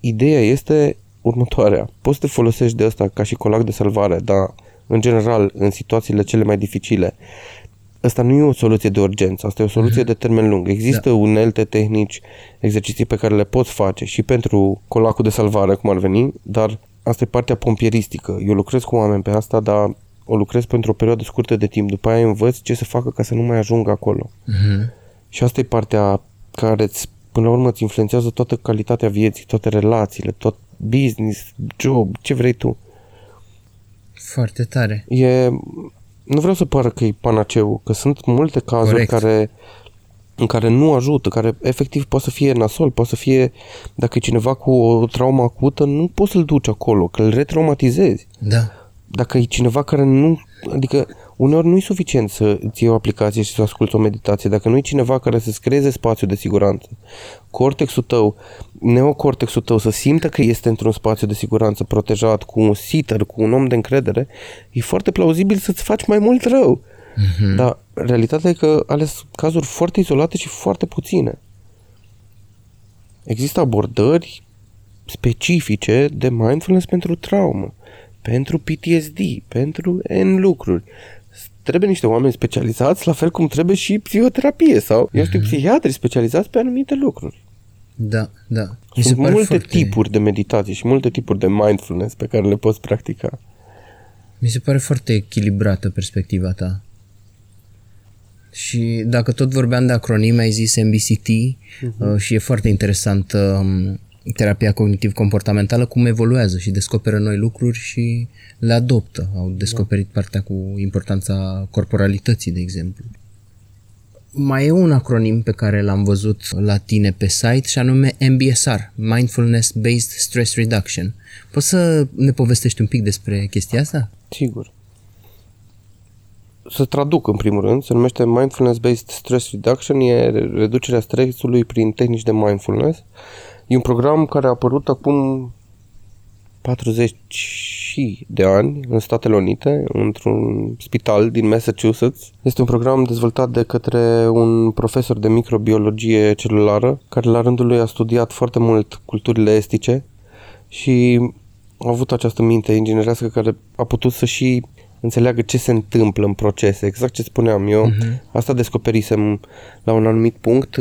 Ideea este următoarea. Poți să te folosești de asta ca și colac de salvare, dar în general, în situațiile cele mai dificile, Asta nu e o soluție de urgență, asta e o soluție mm-hmm. de termen lung. Există da. unelte, tehnici, exerciții pe care le poți face și pentru colacul de salvare, cum ar veni, dar asta e partea pompieristică. Eu lucrez cu oameni pe asta, dar o lucrez pentru o perioadă scurtă de timp. După aia învăț ce să facă ca să nu mai ajung acolo. Mm-hmm. Și asta e partea care îți, până la urmă îți influențează toată calitatea vieții, toate relațiile, tot business, job, ce vrei tu. Foarte tare. E, nu vreau să pară că e panaceu, că sunt multe cazuri Corect. care în care nu ajută, care efectiv poate să fie nasol, poate să fie, dacă e cineva cu o traumă acută, nu poți să-l duci acolo, că îl retraumatizezi. Da. Dacă e cineva care nu, adică uneori nu e suficient să îți iei o aplicație și să asculti o meditație, dacă nu e cineva care să-ți creeze spațiu de siguranță, cortexul tău, neocortexul tău să simtă că este într-un spațiu de siguranță protejat cu un sitter, cu un om de încredere, e foarte plauzibil să-ți faci mai mult rău. Mm-hmm. Dar realitatea e că ales cazuri foarte izolate și foarte puține. Există abordări specifice de mindfulness pentru traumă, pentru PTSD, pentru N lucruri. Trebuie niște oameni specializați, la fel cum trebuie și psihoterapie sau, eu știu, psihiatri specializați pe anumite lucruri. Da, da. Mi se Sunt pare multe foarte, tipuri de meditație și multe tipuri de mindfulness pe care le poți practica. Mi se pare foarte echilibrată perspectiva ta. Și dacă tot vorbeam de acronime, ai zis MBCT uh-huh. uh, și e foarte interesant uh, terapia cognitiv-comportamentală cum evoluează și descoperă noi lucruri și le adoptă. Au descoperit partea cu importanța corporalității, de exemplu. Mai e un acronim pe care l-am văzut la tine pe site și anume MBSR, Mindfulness Based Stress Reduction. Poți să ne povestești un pic despre chestia asta? Sigur. Să traduc în primul rând, se numește Mindfulness Based Stress Reduction, e reducerea stresului prin tehnici de mindfulness. E un program care a apărut acum 40 de ani în Statele Unite, într-un spital din Massachusetts. Este un program dezvoltat de către un profesor de microbiologie celulară, care la rândul lui a studiat foarte mult culturile estice și a avut această minte inginerească care a putut să și înțeleagă ce se întâmplă în procese, exact ce spuneam eu. Uh-huh. Asta descoperisem la un anumit punct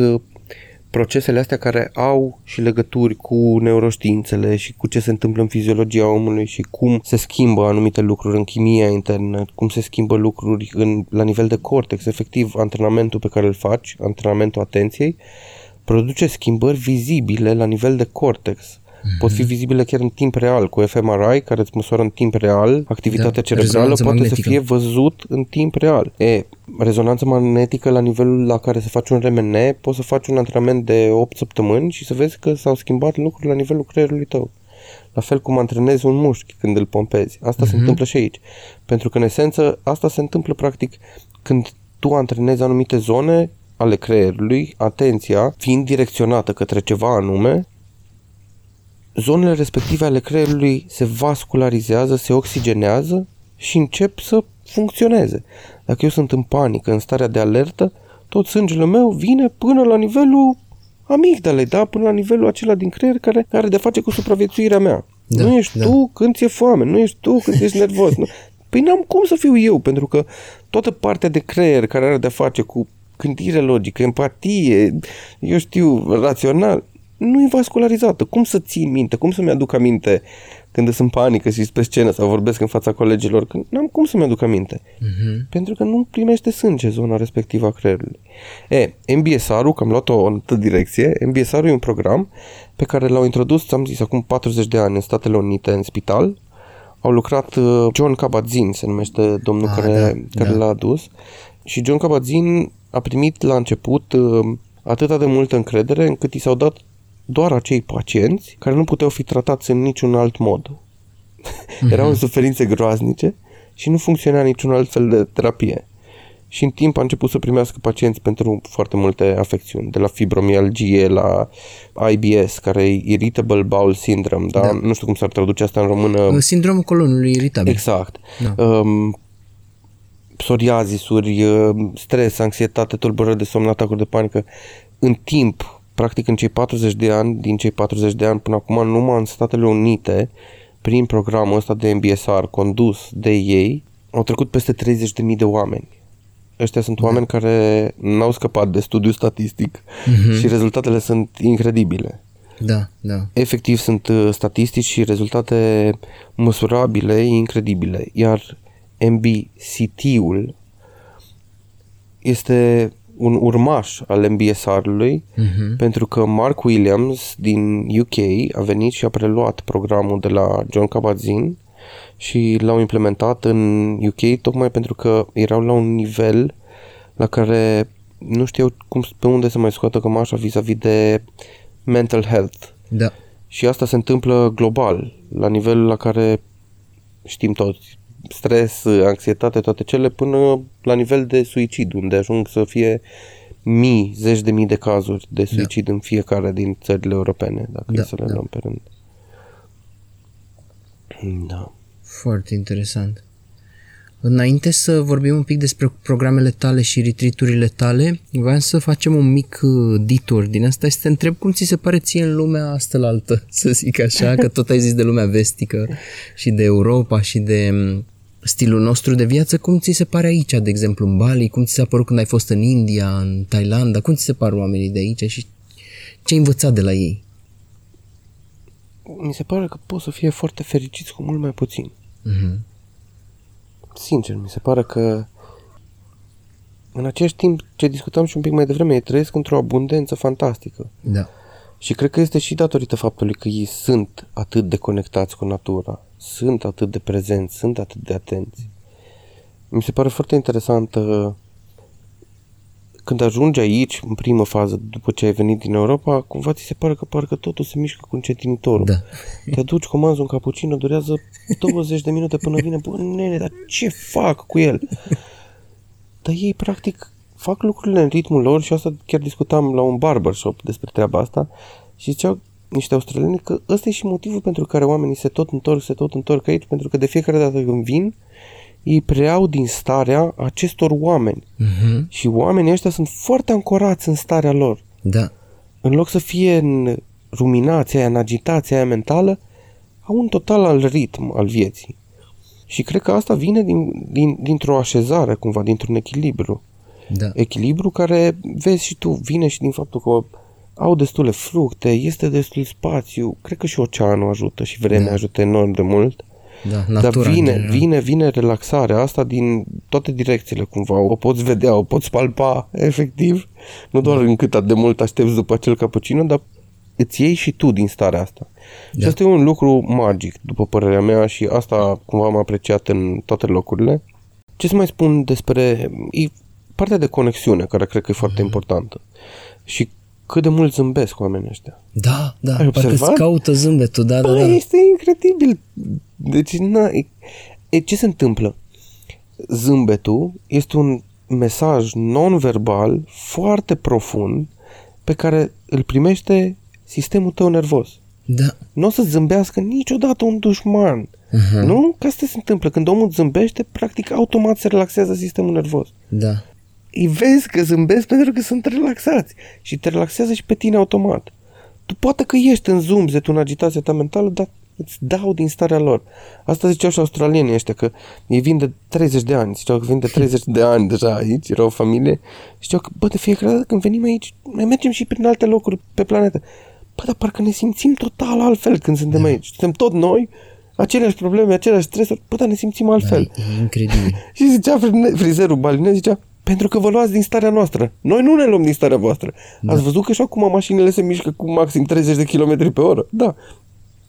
procesele astea care au și legături cu neuroștiințele și cu ce se întâmplă în fiziologia omului și cum se schimbă anumite lucruri în chimia internă, cum se schimbă lucruri în, la nivel de cortex, efectiv antrenamentul pe care îl faci, antrenamentul atenției, produce schimbări vizibile la nivel de cortex Mm-hmm. Pot fi vizibile chiar în timp real, cu fMRI, care îți măsoară în timp real activitatea da, cerebrală, poate magnetică. să fie văzut în timp real. E, rezonanță magnetică la nivelul la care se face un RMN, poți să faci un antrenament de 8 săptămâni și să vezi că s-au schimbat lucruri la nivelul creierului tău. La fel cum antrenezi un mușchi când îl pompezi. Asta uh-huh. se mhm. întâmplă și aici. Pentru că, în esență, asta se întâmplă practic când tu antrenezi anumite zone ale creierului, atenția fiind direcționată către ceva anume, zonele respective ale creierului se vascularizează, se oxigenează și încep să funcționeze. Dacă eu sunt în panică, în starea de alertă, tot sângele meu vine până la nivelul amigdalei, da? Până la nivelul acela din creier care are de face cu supraviețuirea mea. Da, nu ești da. tu când ți-e foame, nu ești tu când ești nervos. Nu. Păi n-am cum să fiu eu, pentru că toată partea de creier care are de face cu gândire logică, empatie, eu știu, rațional, nu e vascularizată. Cum să țin minte? Cum să-mi aduc aminte când sunt panică și pe scenă sau vorbesc în fața colegilor? Când n-am cum să-mi aduc aminte. Uh-huh. Pentru că nu primește sânge zona respectivă a creierului. E, MBSR-ul, că am luat-o în altă direcție, MBSR-ul e un program pe care l-au introdus, am zis, acum 40 de ani în Statele Unite în spital. Au lucrat uh, John Kabat-Zinn, se numește domnul ah, care, da, care da. l-a adus. Și John Kabat-Zinn a primit la început uh, atâta de multă încredere încât i s-au dat doar acei pacienți care nu puteau fi tratați în niciun alt mod. Mm-hmm. Erau în suferințe groaznice și nu funcționa niciun alt fel de terapie. Și în timp a început să primească pacienți pentru foarte multe afecțiuni, de la fibromialgie la IBS, care e Irritable Bowel Syndrome, da? da. Nu știu cum s-ar traduce asta în română. Sindromul colonului iritabil. Exact. Da. Um, psoriazisuri, uh, stres, anxietate, tulburări de somn, atacuri de panică. În timp, practic în cei 40 de ani, din cei 40 de ani până acum, numai în Statele Unite, prin programul ăsta de MBSR condus de ei, au trecut peste 30.000 de oameni. Ăștia sunt da. oameni care n-au scăpat de studiu statistic mm-hmm. și rezultatele sunt incredibile. Da, da. Efectiv sunt uh, statistici și rezultate măsurabile, incredibile. Iar MBCT-ul este un urmaș al MBSR-ului, uh-huh. pentru că Mark Williams din UK a venit și a preluat programul de la John Kabat-Zinn și l-au implementat în UK tocmai pentru că erau la un nivel la care nu știu cum, pe unde să mai scoată cămașa vis-a-vis de mental health. Da. Și asta se întâmplă global, la nivel la care știm toți, stres, anxietate, toate cele, până la nivel de suicid, unde ajung să fie mii, zeci de mii de cazuri de suicid da. în fiecare din țările europene, dacă da, e să le da. luăm pe rând. Da. Foarte interesant. Înainte să vorbim un pic despre programele tale și retriturile tale, vreau să facem un mic uh, ditor din asta și să te întreb cum ți se pare ție în lumea asta la altă, să zic așa, că tot ai zis de lumea vestică și de Europa și de mm, stilul nostru de viață, cum ți se pare aici, de exemplu, în Bali, cum ți s-a părut când ai fost în India, în Thailanda, cum ți se par oamenii de aici și ce ai învățat de la ei? Mi se pare că pot să fie foarte fericiți cu mult mai puțin. Uh-huh. Sincer, mi se pare că în același timp ce discutam și un pic mai devreme, ei trăiesc într-o abundență fantastică. Da. Și cred că este și datorită faptului că ei sunt atât de conectați cu natura, sunt atât de prezenți, sunt atât de atenți. Mi se pare foarte interesant uh, când ajungi aici, în primă fază, după ce ai venit din Europa, cumva ți se pare că parcă totul se mișcă cu încetinitorul. Da. Te duci, comanzi un cappuccino, durează 20 de minute până vine. Bă, nene, dar ce fac cu el? Dar ei, practic, fac lucrurile în ritmul lor și asta chiar discutam la un barbershop despre treaba asta și ziceau niște australieni că ăsta e și motivul pentru care oamenii se tot întorc, se tot întorc aici, pentru că de fiecare dată când vin, ei preiau din starea acestor oameni. Uh-huh. Și oamenii ăștia sunt foarte ancorați în starea lor. Da. În loc să fie în ruminația aia, în agitația aia mentală, au un total al ritm al vieții. Și cred că asta vine din, din, dintr-o așezare, cumva, dintr-un echilibru. Da. Echilibru care, vezi și tu, vine și din faptul că au destule fructe, este destul spațiu, cred că și oceanul ajută și vremea Da. ajută enorm de mult. Da, Dar natura. în vine, general. vine, vine relaxarea asta din toate direcțiile cumva. O poți vedea, o poți palpa, efectiv. Nu doar Da. în cât de mult aștepți după acel cappuccino, dar îți iei și tu din starea asta. Da. Și Da. asta e un lucru magic, după părerea mea, și asta cumva am apreciat în toate locurile. Ce să mai spun despre... E partea de conexiune, care cred că e foarte importantă. Și cât de mult zâmbesc oamenii ăștia. Da, da, Ai parcă îți observat? caută zâmbetul, da, da, Bă, da. este incredibil. Deci, na, e, e, ce se întâmplă? Zâmbetul este un mesaj non-verbal foarte profund pe care îl primește sistemul tău nervos. Da, Nu o să zâmbească niciodată un dușman. Mhm. Nu? Că asta se întâmplă. Când omul zâmbește, practic automat se relaxează sistemul nervos. da. Îi vezi că zâmbesc pentru că sunt relaxați și te relaxează și pe tine automat. Tu poate că ești în zumzet, în agitația ta mentală, dar îți dau din starea lor. Asta ziceau și australienii ăștia, că ei vin de 30 de ani, ziceau că vin de 30 de ani deja aici, era o familie, și ziceau că, bă, de fiecare dată când venim aici, mai mergem și prin alte locuri pe planetă. Bă, dar parcă ne simțim total altfel când suntem aici. Suntem tot noi, aceleași probleme, aceleași stresuri, bă, dar ne simțim altfel. E incredibil. Și zicea frine- frizerul balinez, zicea, pentru că vă luați din starea noastră. Noi nu ne luăm din starea voastră. Da. Ați văzut că și acum mașinile se mișcă cu maxim 30 de km pe oră? Da.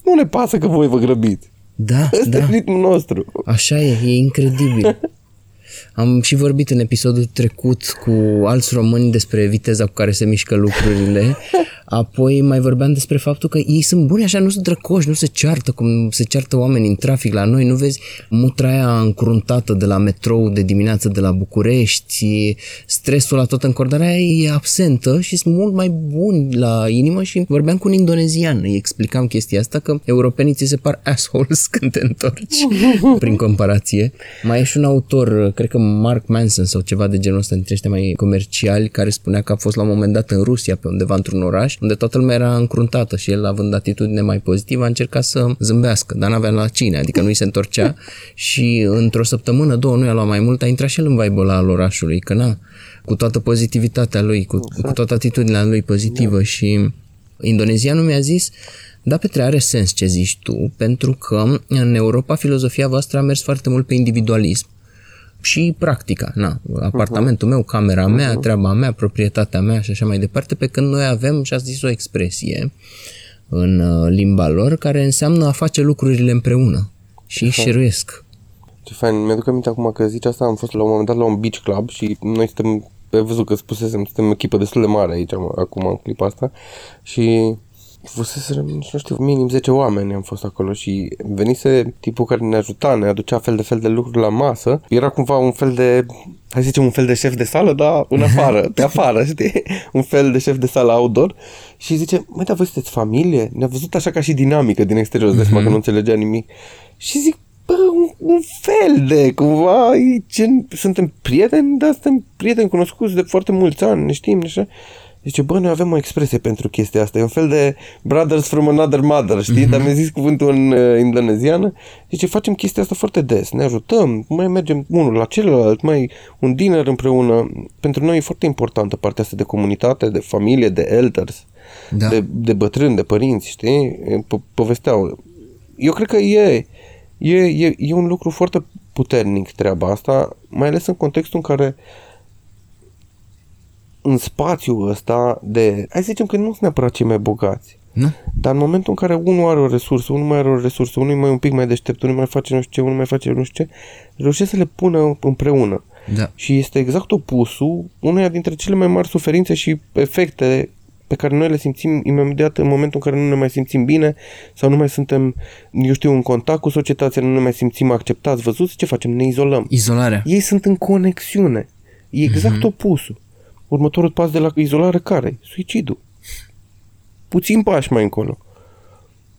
Nu ne pasă că voi vă grăbiți. Da, Ăsta da. e ritmul nostru. Așa e, e incredibil. Am și vorbit în episodul trecut cu alți români despre viteza cu care se mișcă lucrurile. Apoi mai vorbeam despre faptul că ei sunt buni așa, nu sunt drăcoși, nu se ceartă cum se ceartă oamenii în trafic la noi. Nu vezi mutra aia încruntată de la metrou de dimineață de la București, stresul la tot încordarea aia e absentă și sunt mult mai buni la inimă și vorbeam cu un indonezian, îi explicam chestia asta că europenii ți se par assholes când te întorci prin comparație. Mai e și un autor, cred că Mark Manson sau ceva de genul ăsta dintre ăștia mai comerciali care spunea că a fost la un moment dat în Rusia pe undeva într-un oraș unde toată lumea era încruntată și el având atitudine mai pozitivă a încercat să zâmbească, dar n-avea la cine, adică nu-i se întorcea. Și într-o săptămână, două, nu i-a luat mai mult, a intrat și el în vibe ăla al orașului, că na, cu toată pozitivitatea lui, cu, cu toată atitudinea lui pozitivă și indonezianul mi-a zis da, Petre, are sens ce zici tu, pentru că în Europa filozofia voastră a mers foarte mult pe individualism și practica, na, apartamentul meu, camera mea, treaba mea, proprietatea mea și așa mai departe, pe când noi avem, și ați zis o expresie în uh, limba lor, care înseamnă a face lucrurile împreună și șeruiesc. Ce fain, mi-aduc aminte acum că zici asta, am fost la un moment dat la un beach club și noi suntem, ai văzut că spusesem, suntem echipă destul de mare aici, am- acum în clipa asta și fuseserăm, nici nu știu, minim 10 oameni am fost acolo și venise tipul care ne ajuta, ne aducea fel de fel de lucruri la masă. Era cumva un fel de, hai să zicem, un fel de șef de sală, dar în afară, pe afară, știi? Un fel de șef de sală outdoor și zice, măi, dar voi sunteți familie? Ne-a văzut așa ca și dinamică din exterior, îți dai seama că nu înțelegea nimic. Și zic, bă, un, un fel de, cumva, e gen, suntem prieteni, dar suntem prieteni cunoscuți de foarte mulți ani, ne știm, așa. Zice, bă, noi avem o expresie pentru chestia asta, e un fel de brothers from another mother, știi? Mm-hmm. Dar mi-a zis cuvântul în uh, indoneziană. Zice, facem chestia asta foarte des, ne ajutăm, mai mergem unul la celălalt, mai un dinner împreună. Pentru noi e foarte importantă partea asta de comunitate, de familie, de elders, Da. de, de bătrâni, de părinți, știi? Po- povesteau. Eu cred că e, e, e, e un lucru foarte puternic treaba asta, mai ales în contextul în care în spațiul ăsta de, hai să zicem că nu sunt neapărat cei mai bogați, Nu? dar în momentul în care unul are o resursă, unul mai are o resursă, unul e mai un pic mai deștept, unul mai face nu știu ce, unul mai face nu știu ce, reușesc să le pună împreună. Da. Și este exact opusul uneia dintre cele mai mari suferințe și efecte pe care noi le simțim imediat în momentul în care nu ne mai simțim bine sau nu mai suntem, eu știu, în contact cu societatea, nu ne mai simțim acceptați, văzuți, ce facem? Ne izolăm. Izolarea. Ei sunt în conexiune. E exact Mhm. opusul. Următorul pas de la izolare care? Suicidul. Puțin pași mai încolo.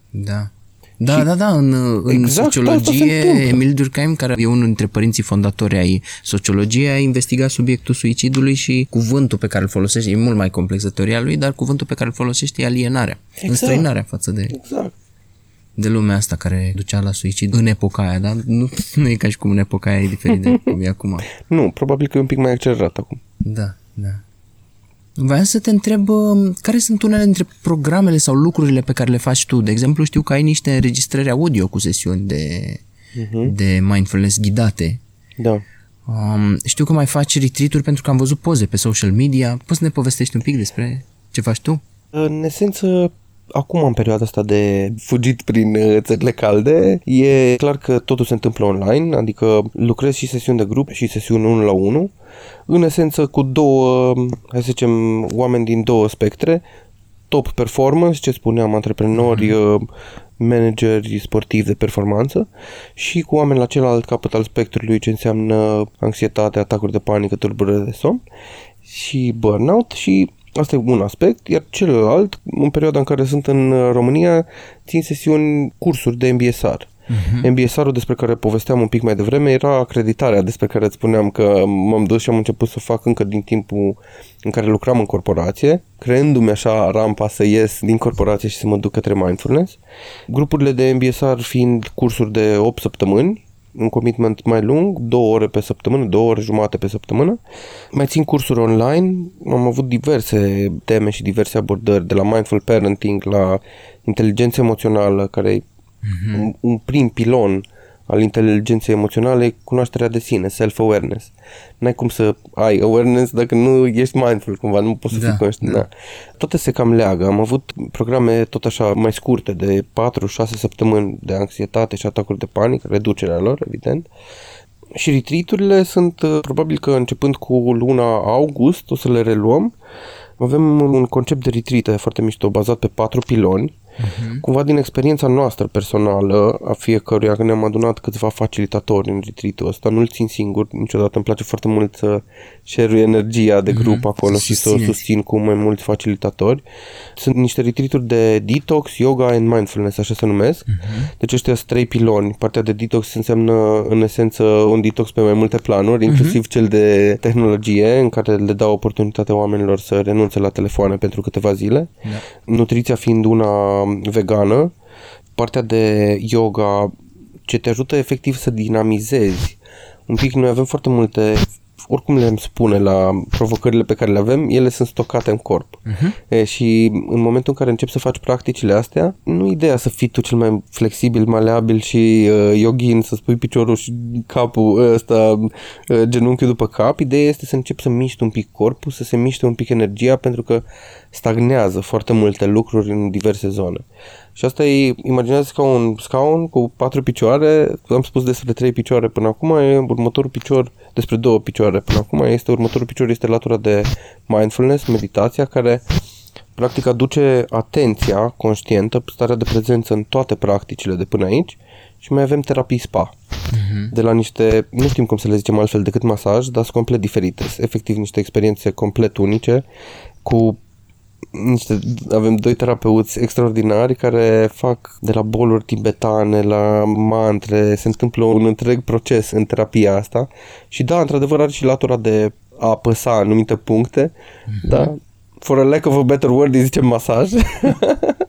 Da. Da, da, da, în, în Exact asta se sociologie, întâmplă. Emil Durkheim, care e unul dintre părinții fondatori ai sociologiei, a investigat subiectul suicidului și cuvântul pe care îl folosește, e mult mai complex de teoria lui, dar cuvântul pe care îl folosește e alienarea, Exact. înstrăinarea față de, Exact. de lumea asta care ducea la suicid în epoca aia, dar nu, nu e ca și cum în epoca aia e diferit de cum e acum. Nu, probabil că e un pic mai accelerat acum. Da, da. Vreau să te întreb uh, care sunt unele dintre programele sau lucrurile pe care le faci tu. De exemplu, știu că ai niște înregistrări audio cu sesiuni de, uh-huh. de mindfulness ghidate. Da. Um, știu că mai faci retreat pentru că am văzut poze pe social media. Poți să ne povestești un pic despre ce faci tu? În esență, acum în perioada asta de fugit prin uh, țările calde, e clar că totul se întâmplă online, adică lucrez și sesiuni de grup și sesiuni 1 la 1, în esență cu două, hai să zicem, oameni din două spectre, top performance, ce spuneam, antreprenori, mm-hmm. manageri sportivi de performanță și cu oameni la celălalt capăt al spectrului ce înseamnă anxietate, atacuri de panică, tulburări de somn și burnout și Asta e un aspect, iar celălalt, în perioada în care sunt în România, țin sesiuni, cursuri de MBSR. Uh-huh. Mhm. MBSR-ul despre care povesteam un pic mai devreme era acreditarea despre care îți spuneam că m-am dus și am început să fac încă din timpul în care lucram în corporație, creându-mi așa rampa să ies din corporație și să mă duc către mindfulness. Grupurile de MBSR fiind cursuri de 8 săptămâni, un commitment mai lung, două ore pe săptămână, două ore jumate pe săptămână. Mai țin cursuri online, am avut diverse teme și diverse abordări, de la mindful parenting la inteligență emoțională, care e uh-huh. un, un prim pilon al inteligenței emoționale, cunoașterea de sine, self-awareness. N-ai cum să ai awareness dacă nu ești mindful cumva, nu poți să da, fii conștient. Da. Toate se cam leagă. Am avut programe tot așa mai scurte, de 4-6 săptămâni de anxietate și atacuri de panică, reducerea lor, evident. Și retreat sunt, uh, probabil că începând cu luna august, o să le reluăm. Avem un concept de retreat foarte mișto, bazat pe patru piloni, Uh-huh. Cumva din experiența noastră personală, a fiecăruia, că ne-am adunat câțiva facilitatori în retreat ăsta, nu-l țin singur, niciodată îmi place foarte mult să share energia de grup uh-huh. acolo și să o susțin cu mai mulți facilitatori. Sunt niște retreat de detox, yoga and mindfulness, așa se numesc. Uh-huh. Deci ăștia sunt trei piloni. Partea de detox înseamnă în esență un detox pe mai multe planuri, inclusiv uh-huh. cel de tehnologie, în care le dau oportunitatea oamenilor să renunțe la telefoane pentru câteva zile. Da. Nutriția fiind una vegană, partea de yoga ce te ajută efectiv să dinamizezi un pic. Noi avem foarte multe oricum le spune la provocările pe care le avem, ele sunt stocate în corp. Uh-huh. E, și în momentul în care începi să faci practicile astea, nu ideea să fii tu cel mai flexibil, maleabil și uh, yogin, să spui piciorul și capul ăsta, uh, genunchiul după cap. Ideea este să începi să miști un pic corpul, să se miște un pic energia, pentru că stagnează foarte multe lucruri în diverse zone. Și asta e, imaginează ca un scaun cu patru picioare, am spus despre trei picioare până acum, e următorul picior despre două picioare până acum, este următorul picior este latura de mindfulness, meditația, care practic aduce atenția conștientă, starea de prezență în toate practicile de până aici și mai avem terapii spa. Uh-huh. De la niște, nu știm cum să le zicem altfel decât masaj, dar sunt complet diferite. Efectiv niște experiențe complet unice cu niște, avem doi terapeuți extraordinari care fac de la boluri tibetane la mantre, se întâmplă un întreg proces în terapia asta și da, într-adevăr are și latura de a apăsa anumite puncte, mm-hmm. da, for a lack of a better word îi zicem masaj.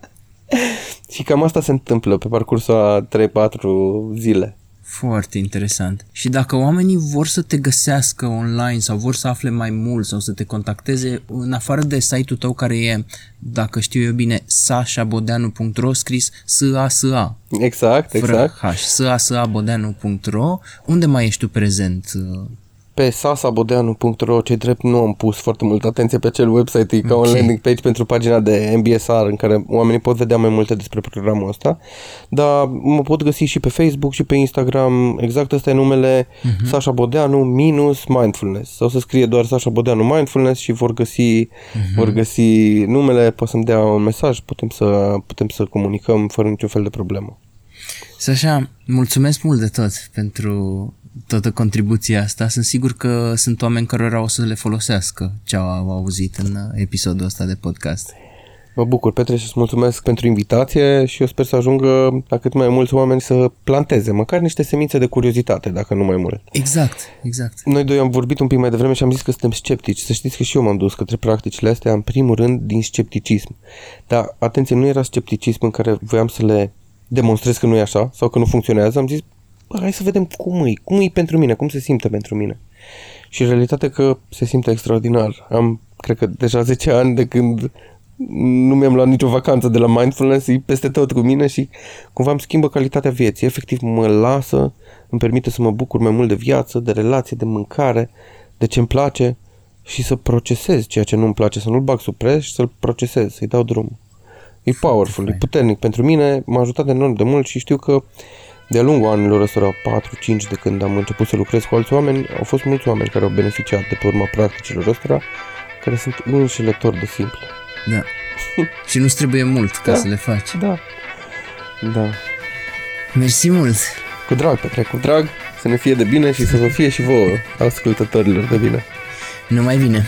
și cam asta se întâmplă pe parcursul a 3-4 zile. Foarte interesant. Și dacă oamenii vor să te găsească online sau vor să afle mai mult sau să te contacteze, în afară de site-ul tău care e, dacă știu eu bine, sașabodeanu.ro scris S-A-S-A. Exact, exact. H, S-A-S-A-bodeanu.ro Unde mai ești tu prezent? Pe sasabodeanu.ro, ce drept nu am pus foarte mult atenție pe acel website, e ca okay. un landing page pentru pagina de MBSR în care oamenii pot vedea mai multe despre programul ăsta, dar mă pot găsi și pe Facebook și pe Instagram, exact ăsta e numele uh-huh. Sasha Bodeanu minus mindfulness, sau să scrie doar Sasha Bodeanu mindfulness și vor găsi, uh-huh. vor găsi numele, poate să-mi dea un mesaj, putem să, putem să comunicăm fără niciun fel de problemă. Sasha, mulțumesc mult de tot pentru toată contribuția asta. Sunt sigur că sunt oameni care o să le folosească ce au auzit în episodul ăsta de podcast. Mă bucur, Petre, și îți mulțumesc pentru invitație și eu sper să ajungă la cât mai mulți oameni să planteze măcar niște semințe de curiozitate, dacă nu mai mult. Exact, exact. Noi doi am vorbit un pic mai devreme și am zis că suntem sceptici. Să știți că și eu m-am dus către practicile astea, în primul rând, din scepticism. Dar, atenție, nu era scepticism în care voiam să le demonstrez că nu e așa sau că nu funcționează. Am zis, bă, hai să vedem cum e, cum e pentru mine, cum se simte pentru mine. Și realitatea că se simte extraordinar. Am cred că deja 10 ani de când nu mi-am luat nicio vacanță de la mindfulness, e peste tot cu mine și cumva îmi schimbă calitatea vieții. Efectiv mă lasă, îmi permite să mă bucur mai mult de viață, de relație, de mâncare, de ce îmi place și să procesez ceea ce nu-mi place, să nu-l bag sub pres și să-l procesez, să-i dau drum. E powerful, e puternic pentru mine, m-a ajutat enorm de mult și știu că de-a lungul anilor ăstora, 4-5 de când am început să lucrez cu alți oameni, au fost mulți oameni care au beneficiat de pe urma practicilor ăstora, care sunt înșelători de simple. Da. și nu trebuie mult ca Da. să le faci. Da. Da. Mersi mult! Cu drag, Petre, cu drag, să ne fie de bine și să vă fie și vouă, ascultătorilor, de bine. Numai bine!